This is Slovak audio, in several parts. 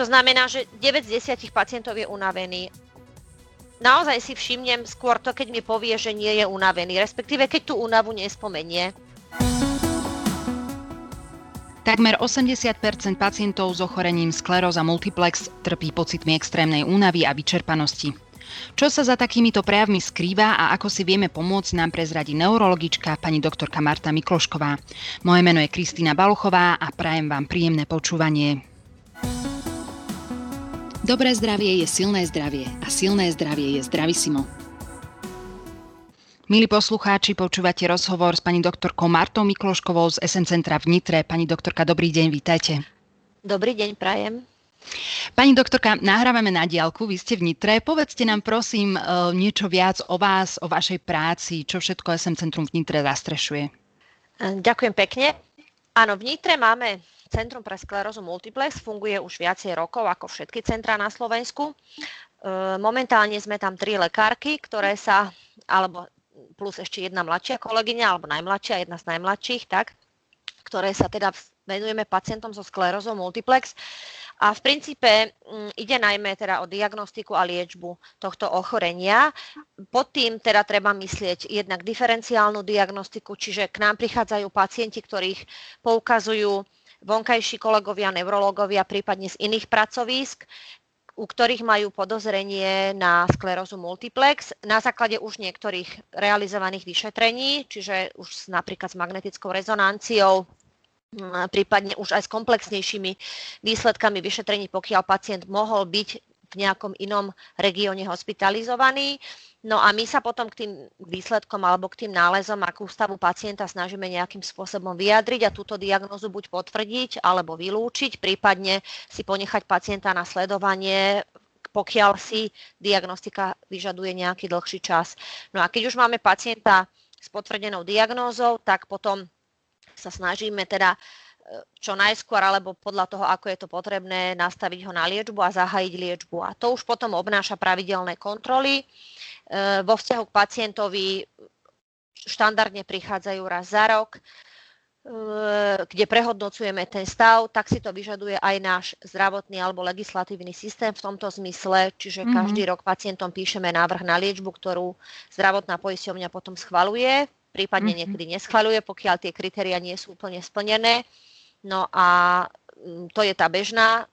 To znamená, že 9 z 10 pacientov je unavený. Naozaj si všimnem skôr to, keď mi povie, že nie je unavený, respektíve keď tú únavu nespomenie. Takmer 80% pacientov s ochorením skleróza multiplex trpí pocitmi extrémnej únavy a vyčerpanosti. Čo sa za takýmito prejavmi skrýva a ako si vieme pomôcť, nám prezradí neurologička pani doktorka Marta Miklošková. Moje meno je Kristýna Baluchová a prajem vám príjemné počúvanie. Dobré zdravie je silné zdravie a silné zdravie je zdravisimo. Milí poslucháči, počúvate rozhovor s pani doktorkou Martou Mikloškovou z SM Centra v Nitre. Pani doktorka, dobrý deň, vítajte. Dobrý deň, prajem. Pani doktorka, nahrávame na diálku, vy ste v Nitre. Povedzte nám prosím e, niečo viac o vás, o vašej práci, čo všetko SM Centrum v Nitre zastrešuje. Ďakujem pekne. Áno, v Nitre máme Centrum pre sklerózu multiplex, funguje už viacej rokov ako všetky centrá na Slovensku. E, momentálne sme tam tri lekárky, ktoré sa, alebo plus ešte jedna mladšia kolegyňa, alebo najmladšia, jedna z najmladších, tak, ktoré sa teda venujeme pacientom so sklerózou multiplex. A v princípe mm, ide najmä teda o diagnostiku a liečbu tohto ochorenia. Pod tým teda treba myslieť jednak diferenciálnu diagnostiku, čiže k nám prichádzajú pacienti, ktorých poukazujú vonkajší kolegovia, neurológovia, prípadne z iných pracovísk, u ktorých majú podozrenie na sklerózu multiplex na základe už niektorých realizovaných vyšetrení, čiže už napríklad s magnetickou rezonanciou, prípadne už aj s komplexnejšími výsledkami vyšetrení, pokiaľ pacient mohol byť v nejakom inom regióne hospitalizovaný. No a my sa potom k tým výsledkom alebo k tým nálezom a k ústavu pacienta snažíme nejakým spôsobom vyjadriť a túto diagnozu buď potvrdiť alebo vylúčiť, prípadne si ponechať pacienta na sledovanie, pokiaľ si diagnostika vyžaduje nejaký dlhší čas. No a keď už máme pacienta s potvrdenou diagnózou, tak potom sa snažíme teda čo najskôr alebo podľa toho, ako je to potrebné, nastaviť ho na liečbu a zahájiť liečbu. A to už potom obnáša pravidelné kontroly. E, vo vzťahu k pacientovi štandardne prichádzajú raz za rok, e, kde prehodnocujeme ten stav, tak si to vyžaduje aj náš zdravotný alebo legislatívny systém v tomto zmysle, čiže mm-hmm. každý rok pacientom píšeme návrh na liečbu, ktorú zdravotná poisťovňa potom schvaluje, prípadne mm-hmm. niekedy neschvaluje, pokiaľ tie kritéria nie sú úplne splnené. No a mm, to je tá bežná.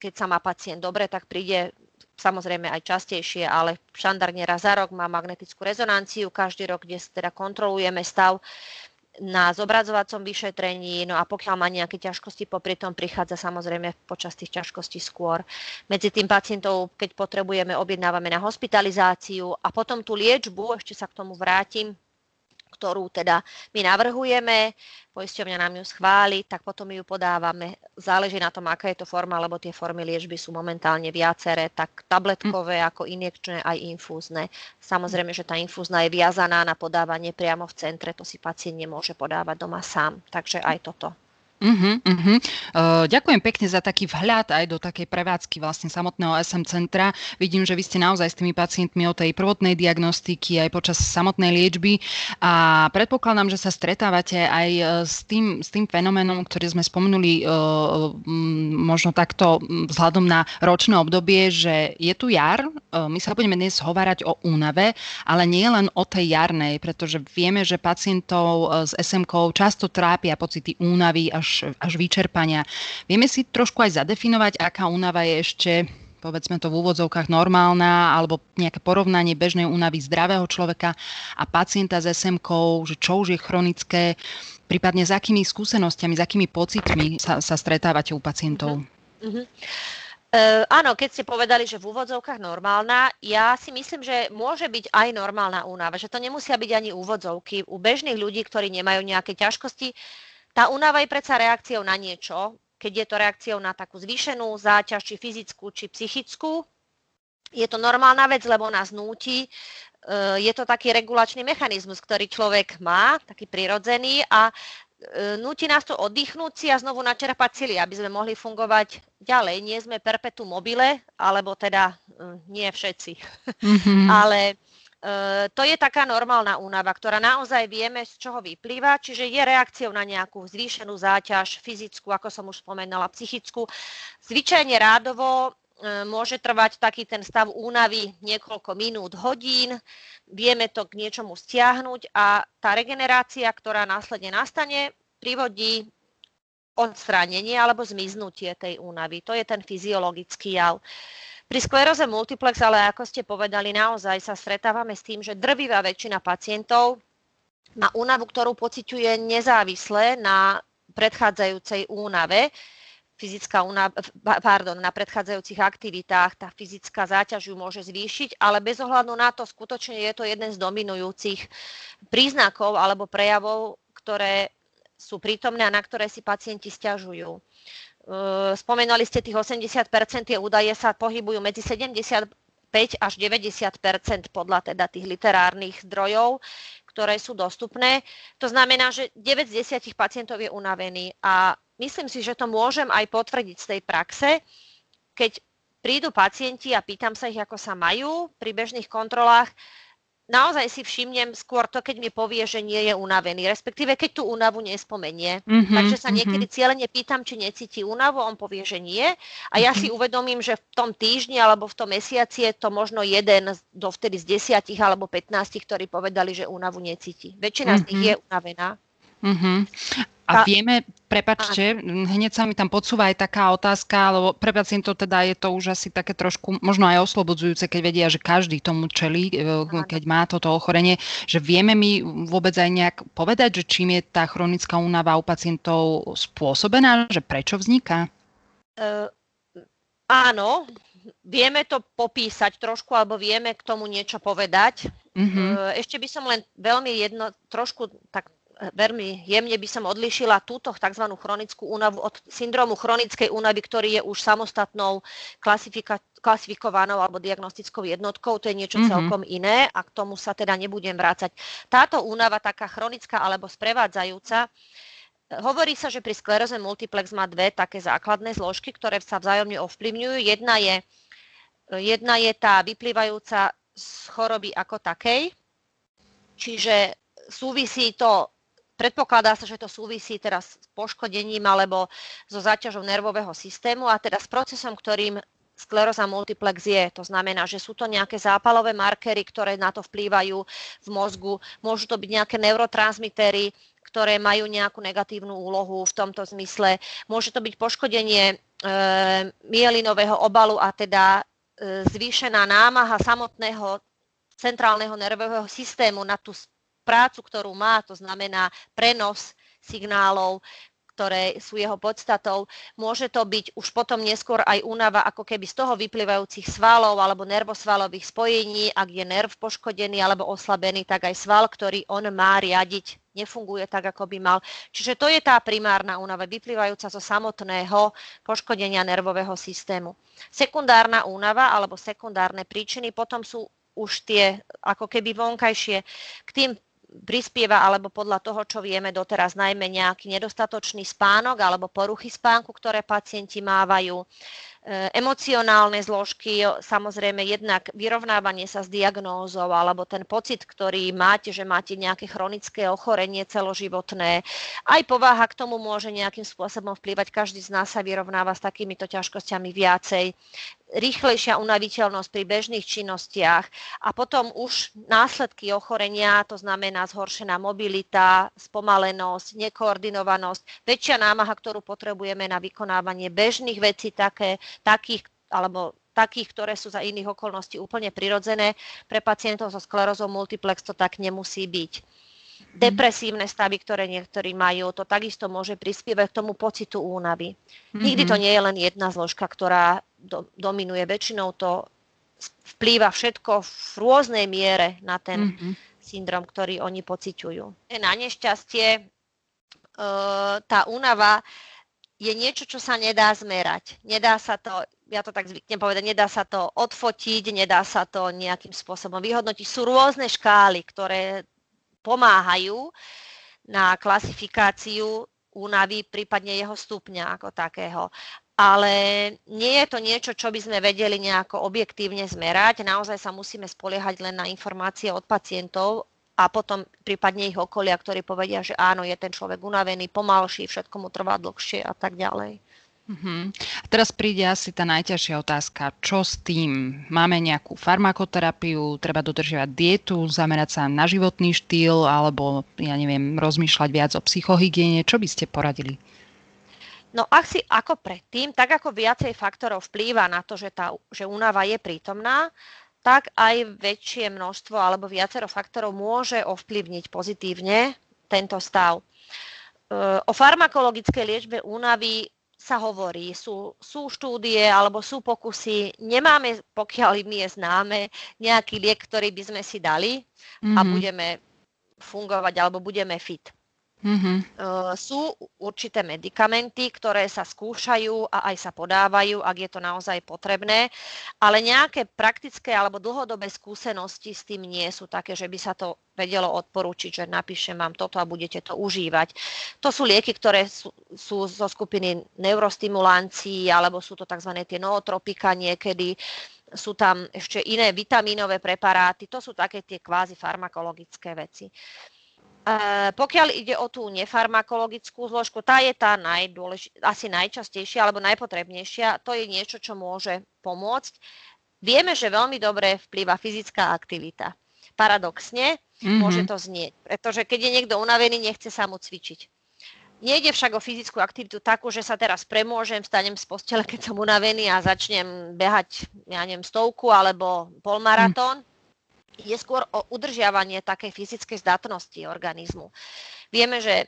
Keď sa má pacient dobre, tak príde samozrejme aj častejšie, ale štandardne raz za rok má magnetickú rezonanciu, každý rok, kde teda kontrolujeme stav na zobrazovacom vyšetrení, no a pokiaľ má nejaké ťažkosti, popri tom prichádza samozrejme počas tých ťažkostí skôr. Medzi tým pacientov, keď potrebujeme, objednávame na hospitalizáciu a potom tú liečbu, ešte sa k tomu vrátim, ktorú teda my navrhujeme, poisťovňa nám ju schváli, tak potom ju podávame. Záleží na tom, aká je to forma, lebo tie formy liečby sú momentálne viaceré, tak tabletkové, ako injekčné, aj infúzne. Samozrejme, že tá infúzna je viazaná na podávanie priamo v centre, to si pacient nemôže podávať doma sám. Takže aj toto. Uh-huh, uh-huh. Uh, ďakujem pekne za taký vhľad aj do takej prevádzky vlastne samotného SM centra. Vidím, že vy ste naozaj s tými pacientmi o tej prvotnej diagnostiky aj počas samotnej liečby a predpokladám, že sa stretávate aj e, s tým, s tým fenoménom, ktorý sme spomenuli uh, možno takto vzhľadom na ročné obdobie, že je tu jar, uh, my sa budeme dnes hovárať o únave, ale nie len o tej jarnej, pretože vieme, že pacientov s SM-kou často trápia pocity únavy až až, až vyčerpania. Vieme si trošku aj zadefinovať, aká únava je ešte povedzme to v úvodzovkách normálna, alebo nejaké porovnanie bežnej únavy zdravého človeka a pacienta s sm že čo už je chronické, prípadne s akými skúsenostiami, s akými pocitmi sa, sa stretávate u pacientov? Uh-huh. Uh, áno, keď ste povedali, že v úvodzovkách normálna, ja si myslím, že môže byť aj normálna únava, že to nemusia byť ani úvodzovky. U bežných ľudí, ktorí nemajú nejaké ťažkosti, tá únava je predsa reakciou na niečo, keď je to reakciou na takú zvýšenú záťaž, či fyzickú, či psychickú. Je to normálna vec, lebo nás núti. E, je to taký regulačný mechanizmus, ktorý človek má, taký prirodzený a e, núti nás to oddychnúť si a znovu načerpať sily, aby sme mohli fungovať ďalej. Nie sme perpetu mobile, alebo teda e, nie všetci. Mm-hmm. Ale to je taká normálna únava, ktorá naozaj vieme, z čoho vyplýva, čiže je reakciou na nejakú zvýšenú záťaž fyzickú, ako som už spomenala, psychickú. Zvyčajne rádovo e, môže trvať taký ten stav únavy niekoľko minút, hodín, vieme to k niečomu stiahnuť a tá regenerácia, ktorá následne nastane, privodí odstránenie alebo zmiznutie tej únavy. To je ten fyziologický jav. Pri skleróze multiplex, ale ako ste povedali, naozaj sa stretávame s tým, že drvivá väčšina pacientov má únavu, ktorú pociťuje nezávisle na predchádzajúcej únave, fyzická únava, pardon, na predchádzajúcich aktivitách tá fyzická záťaž ju môže zvýšiť, ale bez ohľadu na to skutočne je to jeden z dominujúcich príznakov alebo prejavov, ktoré sú prítomné a na ktoré si pacienti stiažujú. Eh, spomenuli ste tých 80 tie údaje sa pohybujú medzi 75 až 90% podľa teda tých literárnych zdrojov, ktoré sú dostupné. To znamená, že 9 z 10 pacientov je unavený a myslím si, že to môžem aj potvrdiť z tej praxe, keď prídu pacienti a pýtam sa ich, ako sa majú pri bežných kontrolách, naozaj si všimnem skôr to, keď mi povie, že nie je unavený, respektíve keď tú únavu nespomenie. Mm-hmm, Takže sa niekedy mm-hmm. cieľene pýtam, či necíti únavu, on povie, že nie. A ja mm-hmm. si uvedomím, že v tom týždni alebo v tom mesiaci je to možno jeden dovtedy z desiatich alebo 15, ktorí povedali, že únavu necíti. Väčšina mm-hmm. z nich je unavená. Mm-hmm. A vieme, prepačte, hneď sa mi tam podsúva aj taká otázka, lebo pre pacientov teda je to už asi také trošku možno aj oslobodzujúce, keď vedia, že každý tomu čelí, e, keď má toto ochorenie, že vieme mi vôbec aj nejak povedať, že čím je tá chronická únava u pacientov spôsobená, že prečo vzniká? Uh, áno, vieme to popísať trošku, alebo vieme k tomu niečo povedať. Uh-huh. Ešte by som len veľmi jedno, trošku tak veľmi jemne by som odlišila túto tzv. chronickú únavu od syndromu chronickej únavy, ktorý je už samostatnou klasifika- klasifikovanou alebo diagnostickou jednotkou. To je niečo mm-hmm. celkom iné a k tomu sa teda nebudem vrácať. Táto únava, taká chronická alebo sprevádzajúca, hovorí sa, že pri skleróze multiplex má dve také základné zložky, ktoré sa vzájomne ovplyvňujú. Jedna je, jedna je tá vyplývajúca z choroby ako takej, čiže súvisí to Predpokladá sa, že to súvisí teraz s poškodením alebo so záťažou nervového systému a teda s procesom, ktorým skleróza multiplex je. To znamená, že sú to nejaké zápalové markery, ktoré na to vplývajú v mozgu. Môžu to byť nejaké neurotransmitery, ktoré majú nejakú negatívnu úlohu v tomto zmysle. Môže to byť poškodenie e, mielinového obalu a teda e, zvýšená námaha samotného centrálneho nervového systému na tú prácu, ktorú má, to znamená prenos signálov, ktoré sú jeho podstatou. Môže to byť už potom neskôr aj únava ako keby z toho vyplývajúcich svalov alebo nervosvalových spojení, ak je nerv poškodený alebo oslabený, tak aj sval, ktorý on má riadiť, nefunguje tak, ako by mal. Čiže to je tá primárna únava, vyplývajúca zo samotného poškodenia nervového systému. Sekundárna únava alebo sekundárne príčiny potom sú už tie ako keby vonkajšie. K tým prispieva, alebo podľa toho, čo vieme doteraz, najmä nejaký nedostatočný spánok alebo poruchy spánku, ktoré pacienti mávajú, emocionálne zložky, samozrejme jednak vyrovnávanie sa s diagnózou alebo ten pocit, ktorý máte, že máte nejaké chronické ochorenie celoživotné. Aj povaha k tomu môže nejakým spôsobom vplývať. Každý z nás sa vyrovnáva s takýmito ťažkosťami viacej rýchlejšia unaviteľnosť pri bežných činnostiach a potom už následky ochorenia, to znamená zhoršená mobilita, spomalenosť, nekoordinovanosť, väčšia námaha, ktorú potrebujeme na vykonávanie bežných vecí, také takých, alebo takých, ktoré sú za iných okolností úplne prirodzené. Pre pacientov so sklerózou multiplex to tak nemusí byť. Mhm. Depresívne stavy, ktoré niektorí majú, to takisto môže prispievať k tomu pocitu únavy. Mm-hmm. Nikdy to nie je len jedna zložka, ktorá do, dominuje. Väčšinou to vplýva všetko v rôznej miere na ten mm-hmm. syndrom, ktorý oni pociťujú. Na nešťastie e, tá únava je niečo, čo sa nedá zmerať. Nedá sa to, ja to tak zvyknem povedať, nedá sa to odfotiť, nedá sa to nejakým spôsobom vyhodnotiť. Sú rôzne škály, ktoré pomáhajú na klasifikáciu únavy, prípadne jeho stupňa ako takého. Ale nie je to niečo, čo by sme vedeli nejako objektívne zmerať. Naozaj sa musíme spoliehať len na informácie od pacientov a potom prípadne ich okolia, ktorí povedia, že áno, je ten človek unavený, pomalší, všetko mu trvá dlhšie a tak ďalej. Uh-huh. A teraz príde asi tá najťažšia otázka. Čo s tým? Máme nejakú farmakoterapiu, treba dodržiavať dietu, zamerať sa na životný štýl alebo, ja neviem, rozmýšľať viac o psychohygiene. Čo by ste poradili? No asi ako predtým, tak ako viacej faktorov vplýva na to, že, tá, že únava je prítomná, tak aj väčšie množstvo alebo viacero faktorov môže ovplyvniť pozitívne tento stav. E, o farmakologickej liečbe únavy sa hovorí, sú, sú štúdie alebo sú pokusy. Nemáme, pokiaľ mi je známe, nejaký liek, ktorý by sme si dali mm-hmm. a mhm. budeme fungovať alebo budeme fit. Mm-hmm. Sú určité medikamenty, ktoré sa skúšajú a aj sa podávajú, ak je to naozaj potrebné, ale nejaké praktické alebo dlhodobé skúsenosti s tým nie sú také, že by sa to vedelo odporúčiť, že napíšem vám toto a budete to užívať. To sú lieky, ktoré sú, sú zo skupiny neurostimulancií alebo sú to tzv. tie nootropika niekedy sú tam ešte iné vitamínové preparáty, to sú také tie kvázi farmakologické veci. Pokiaľ ide o tú nefarmakologickú zložku, tá je tá najdôlež- asi najčastejšia alebo najpotrebnejšia. To je niečo, čo môže pomôcť. Vieme, že veľmi dobre vplýva fyzická aktivita. Paradoxne mm-hmm. môže to znieť, pretože keď je niekto unavený, nechce sa mu cvičiť. Nejde však o fyzickú aktivitu takú, že sa teraz premôžem, stanem z postele, keď som unavený a začnem behať, ja neviem, stovku alebo polmaratón. Mm je skôr o udržiavanie takej fyzickej zdatnosti organizmu. Vieme, že e,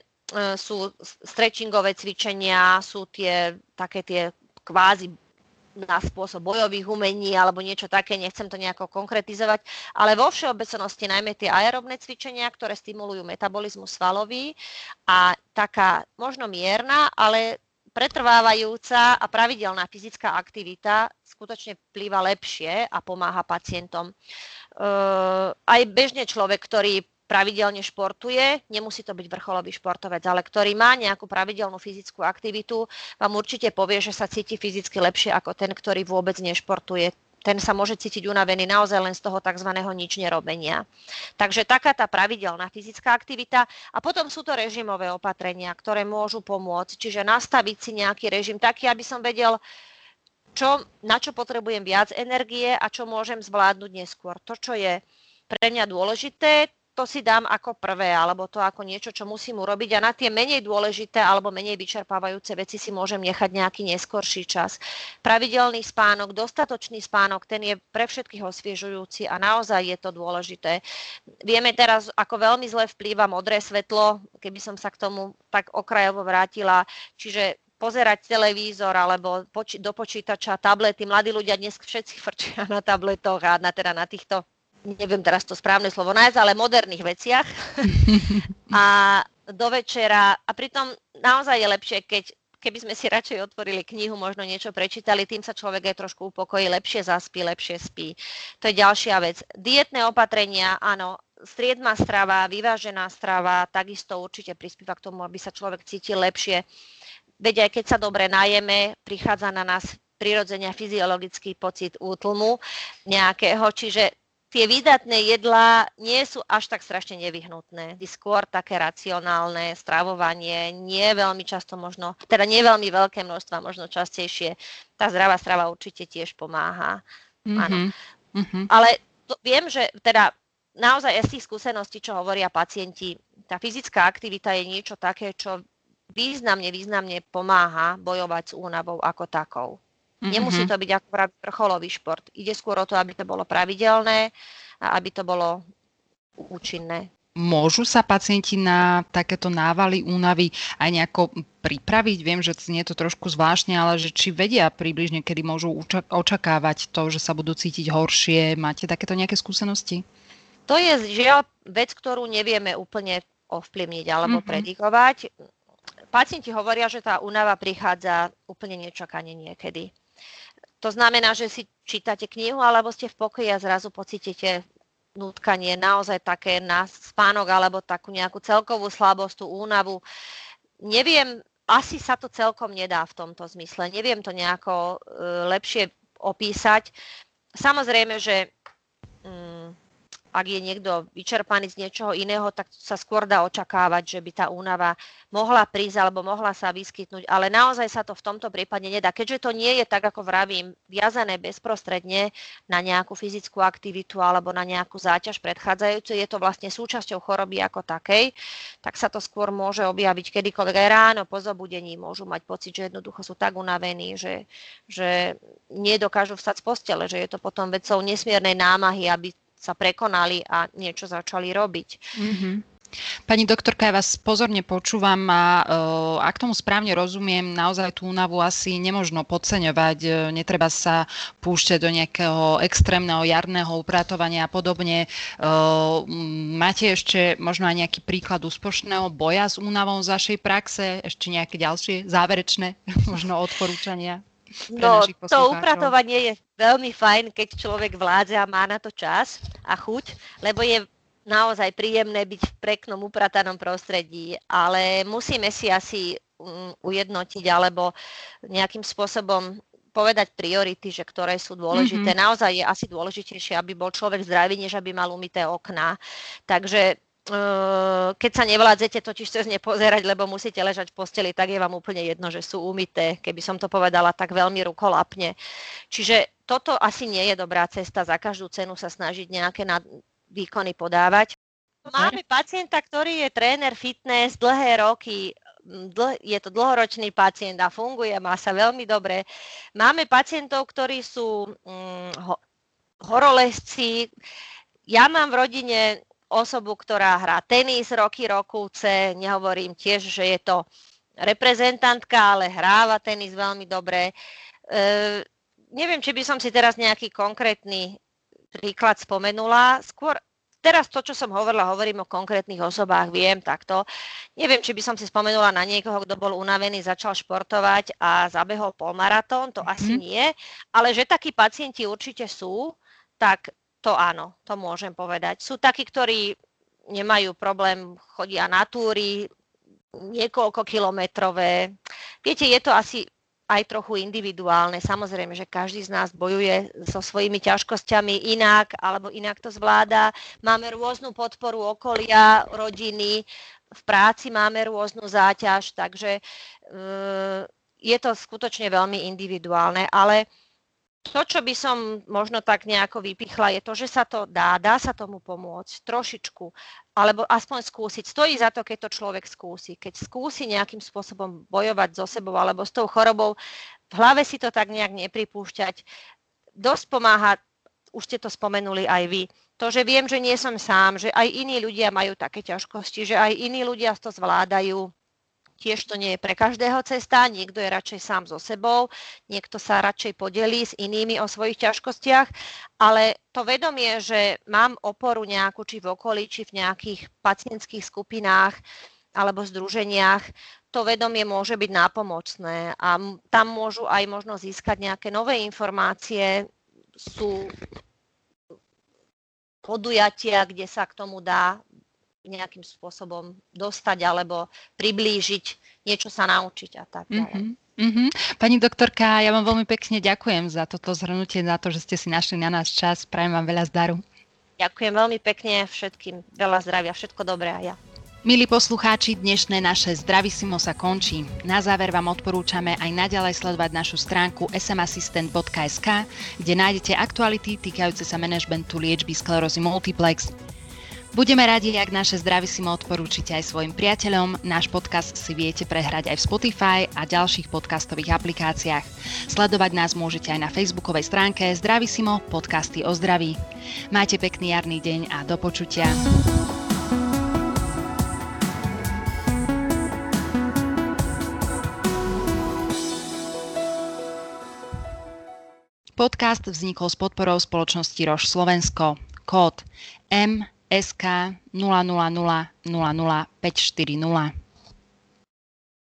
sú stretchingové cvičenia, sú tie také tie kvázi na spôsob bojových umení alebo niečo také, nechcem to nejako konkretizovať, ale vo všeobecnosti najmä tie aerobné cvičenia, ktoré stimulujú metabolizmus svalový a taká možno mierna, ale pretrvávajúca a pravidelná fyzická aktivita skutočne plýva lepšie a pomáha pacientom. Eh, aj bežne človek, ktorý pravidelne športuje, nemusí to byť vrcholový športovec, ale ktorý má nejakú pravidelnú fyzickú aktivitu, vám určite povie, že sa cíti fyzicky lepšie ako ten, ktorý vôbec nešportuje. Ten sa môže cítiť unavený naozaj len z toho tzv. nič nerobenia. Takže taká tá pravidelná fyzická aktivita a potom sú to režimové opatrenia, ktoré môžu pomôcť. Čiže nastaviť si nejaký režim taký, aby som vedel, čo, na čo potrebujem viac energie a čo môžem zvládnuť neskôr. To, čo je pre mňa dôležité, to si dám ako prvé, alebo to ako niečo, čo musím urobiť a na tie menej dôležité alebo menej vyčerpávajúce veci si môžem nechať nejaký neskorší čas. Pravidelný spánok, dostatočný spánok, ten je pre všetkých osviežujúci a naozaj je to dôležité. Vieme teraz, ako veľmi zle vplýva modré svetlo, keby som sa k tomu tak okrajovo vrátila, čiže pozerať televízor alebo poči- do počítača, tablety. Mladí ľudia dnes všetci frčia na tabletoch a na, teda na týchto, neviem teraz to správne slovo nájsť, ale moderných veciach. a do večera. A pritom naozaj je lepšie, keď keby sme si radšej otvorili knihu, možno niečo prečítali, tým sa človek aj trošku upokojí, lepšie zaspí, lepšie spí. To je ďalšia vec. Dietné opatrenia, áno, striedma strava, vyvážená strava, takisto určite prispieva k tomu, aby sa človek cítil lepšie veď aj keď sa dobre najeme, prichádza na nás prirodzenia fyziologický pocit útlmu nejakého, čiže tie výdatné jedlá nie sú až tak strašne nevyhnutné. Skôr také racionálne stravovanie, nie veľmi často možno, teda nie veľmi veľké množstva, možno častejšie. Tá zdravá strava určite tiež pomáha. Mm-hmm. Áno. Mm-hmm. Ale to, viem, že teda naozaj z tých skúseností, čo hovoria pacienti, tá fyzická aktivita je niečo také, čo významne, významne pomáha bojovať s únavou ako takou. Mm-hmm. Nemusí to byť ako vrcholový šport. Ide skôr o to, aby to bolo pravidelné a aby to bolo účinné. Môžu sa pacienti na takéto návaly únavy aj nejako pripraviť? Viem, že nie je to trošku zvláštne, ale že či vedia približne, kedy môžu očakávať to, že sa budú cítiť horšie. Máte takéto nejaké skúsenosti? To je žiaľ vec, ktorú nevieme úplne ovplyvniť alebo mm-hmm. predikovať pacienti hovoria, že tá únava prichádza úplne nečakane niekedy. To znamená, že si čítate knihu alebo ste v pokoji a zrazu pocítite nutkanie, naozaj také na spánok alebo takú nejakú celkovú slabosť, tú únavu. neviem, asi sa to celkom nedá v tomto zmysle. Neviem to nejako uh, lepšie opísať. Samozrejme, že ak je niekto vyčerpaný z niečoho iného, tak sa skôr dá očakávať, že by tá únava mohla prísť alebo mohla sa vyskytnúť, ale naozaj sa to v tomto prípade nedá. Keďže to nie je tak, ako vravím, viazané bezprostredne na nejakú fyzickú aktivitu alebo na nejakú záťaž predchádzajúcu, je to vlastne súčasťou choroby ako takej, tak sa to skôr môže objaviť kedykoľvek aj ráno po zobudení môžu mať pocit, že jednoducho sú tak unavení, že, že nedokážu vstať z postele, že je to potom vecou nesmiernej námahy, aby sa prekonali a niečo začali robiť. Mm-hmm. Pani doktorka, ja vás pozorne počúvam a uh, ak tomu správne rozumiem, naozaj tú únavu asi nemožno podceňovať. Uh, netreba sa púšťať do nejakého extrémneho jarného upratovania a podobne. Uh, máte ešte možno aj nejaký príklad úspošného boja s únavou z vašej praxe? Ešte nejaké ďalšie záverečné možno odporúčania? No, to upratovanie je veľmi fajn, keď človek vládze a má na to čas a chuť, lebo je naozaj príjemné byť v preknom upratanom prostredí, ale musíme si asi um, ujednotiť alebo nejakým spôsobom povedať priority, že ktoré sú dôležité. Mm-hmm. Naozaj je asi dôležitejšie, aby bol človek zdravý, než aby mal umité okná. Takže keď sa nevládzete totiž cez ne pozerať, lebo musíte ležať v posteli, tak je vám úplne jedno, že sú umité, keby som to povedala tak veľmi rukolapne. Čiže toto asi nie je dobrá cesta, za každú cenu sa snažiť nejaké výkony podávať. Máme pacienta, ktorý je tréner fitness dlhé roky, dl- je to dlhoročný pacient a funguje, má sa veľmi dobre. Máme pacientov, ktorí sú hm, ho- horolezci. Ja mám v rodine osobu, ktorá hrá tenis roky, rokúce, nehovorím tiež, že je to reprezentantka, ale hráva tenis veľmi dobre. E, neviem, či by som si teraz nejaký konkrétny príklad spomenula. Skôr teraz to, čo som hovorila, hovorím o konkrétnych osobách, viem takto. Neviem, či by som si spomenula na niekoho, kto bol unavený, začal športovať a zabehol polmaratón, to mm-hmm. asi mhm. nie, ale že takí pacienti určite sú, tak to áno, to môžem povedať. Sú takí, ktorí nemajú problém, chodia na túry, niekoľko kilometrové. Viete, je to asi aj trochu individuálne. Samozrejme, že každý z nás bojuje so svojimi ťažkosťami inak, alebo inak to zvláda. Máme rôznu podporu okolia, rodiny, v práci máme rôznu záťaž, takže e, je to skutočne veľmi individuálne, ale to, čo by som možno tak nejako vypichla, je to, že sa to dá, dá sa tomu pomôcť trošičku, alebo aspoň skúsiť. Stojí za to, keď to človek skúsi. Keď skúsi nejakým spôsobom bojovať so sebou alebo s tou chorobou, v hlave si to tak nejak nepripúšťať. Dosť pomáha, už ste to spomenuli aj vy, to, že viem, že nie som sám, že aj iní ľudia majú také ťažkosti, že aj iní ľudia to zvládajú, Tiež to nie je pre každého cesta, niekto je radšej sám so sebou, niekto sa radšej podelí s inými o svojich ťažkostiach, ale to vedomie, že mám oporu nejakú či v okolí, či v nejakých pacientských skupinách alebo združeniach, to vedomie môže byť nápomocné a tam môžu aj možno získať nejaké nové informácie, sú podujatia, kde sa k tomu dá nejakým spôsobom dostať alebo priblížiť, niečo sa naučiť a tak ďalej. Mm-hmm. Mm-hmm. Pani doktorka, ja vám veľmi pekne ďakujem za toto zhrnutie, za to, že ste si našli na nás čas. Prajem vám veľa zdaru. Ďakujem veľmi pekne všetkým. Veľa zdravia, všetko dobré a ja. Milí poslucháči, dnešné naše Zdravisimo sa končí. Na záver vám odporúčame aj naďalej sledovať našu stránku smassistent.sk, kde nájdete aktuality týkajúce sa manažmentu liečby sklerózy multiplex, Budeme radi, ak naše Zdravisimo odporúčite aj svojim priateľom. Náš podcast si viete prehrať aj v Spotify a ďalších podcastových aplikáciách. Sledovať nás môžete aj na facebookovej stránke Zdravisimo podcasty o zdraví. Majte pekný jarný deň a do počutia. Podcast vznikol s podporou spoločnosti Roš Slovensko. Kód M SK 000 00540.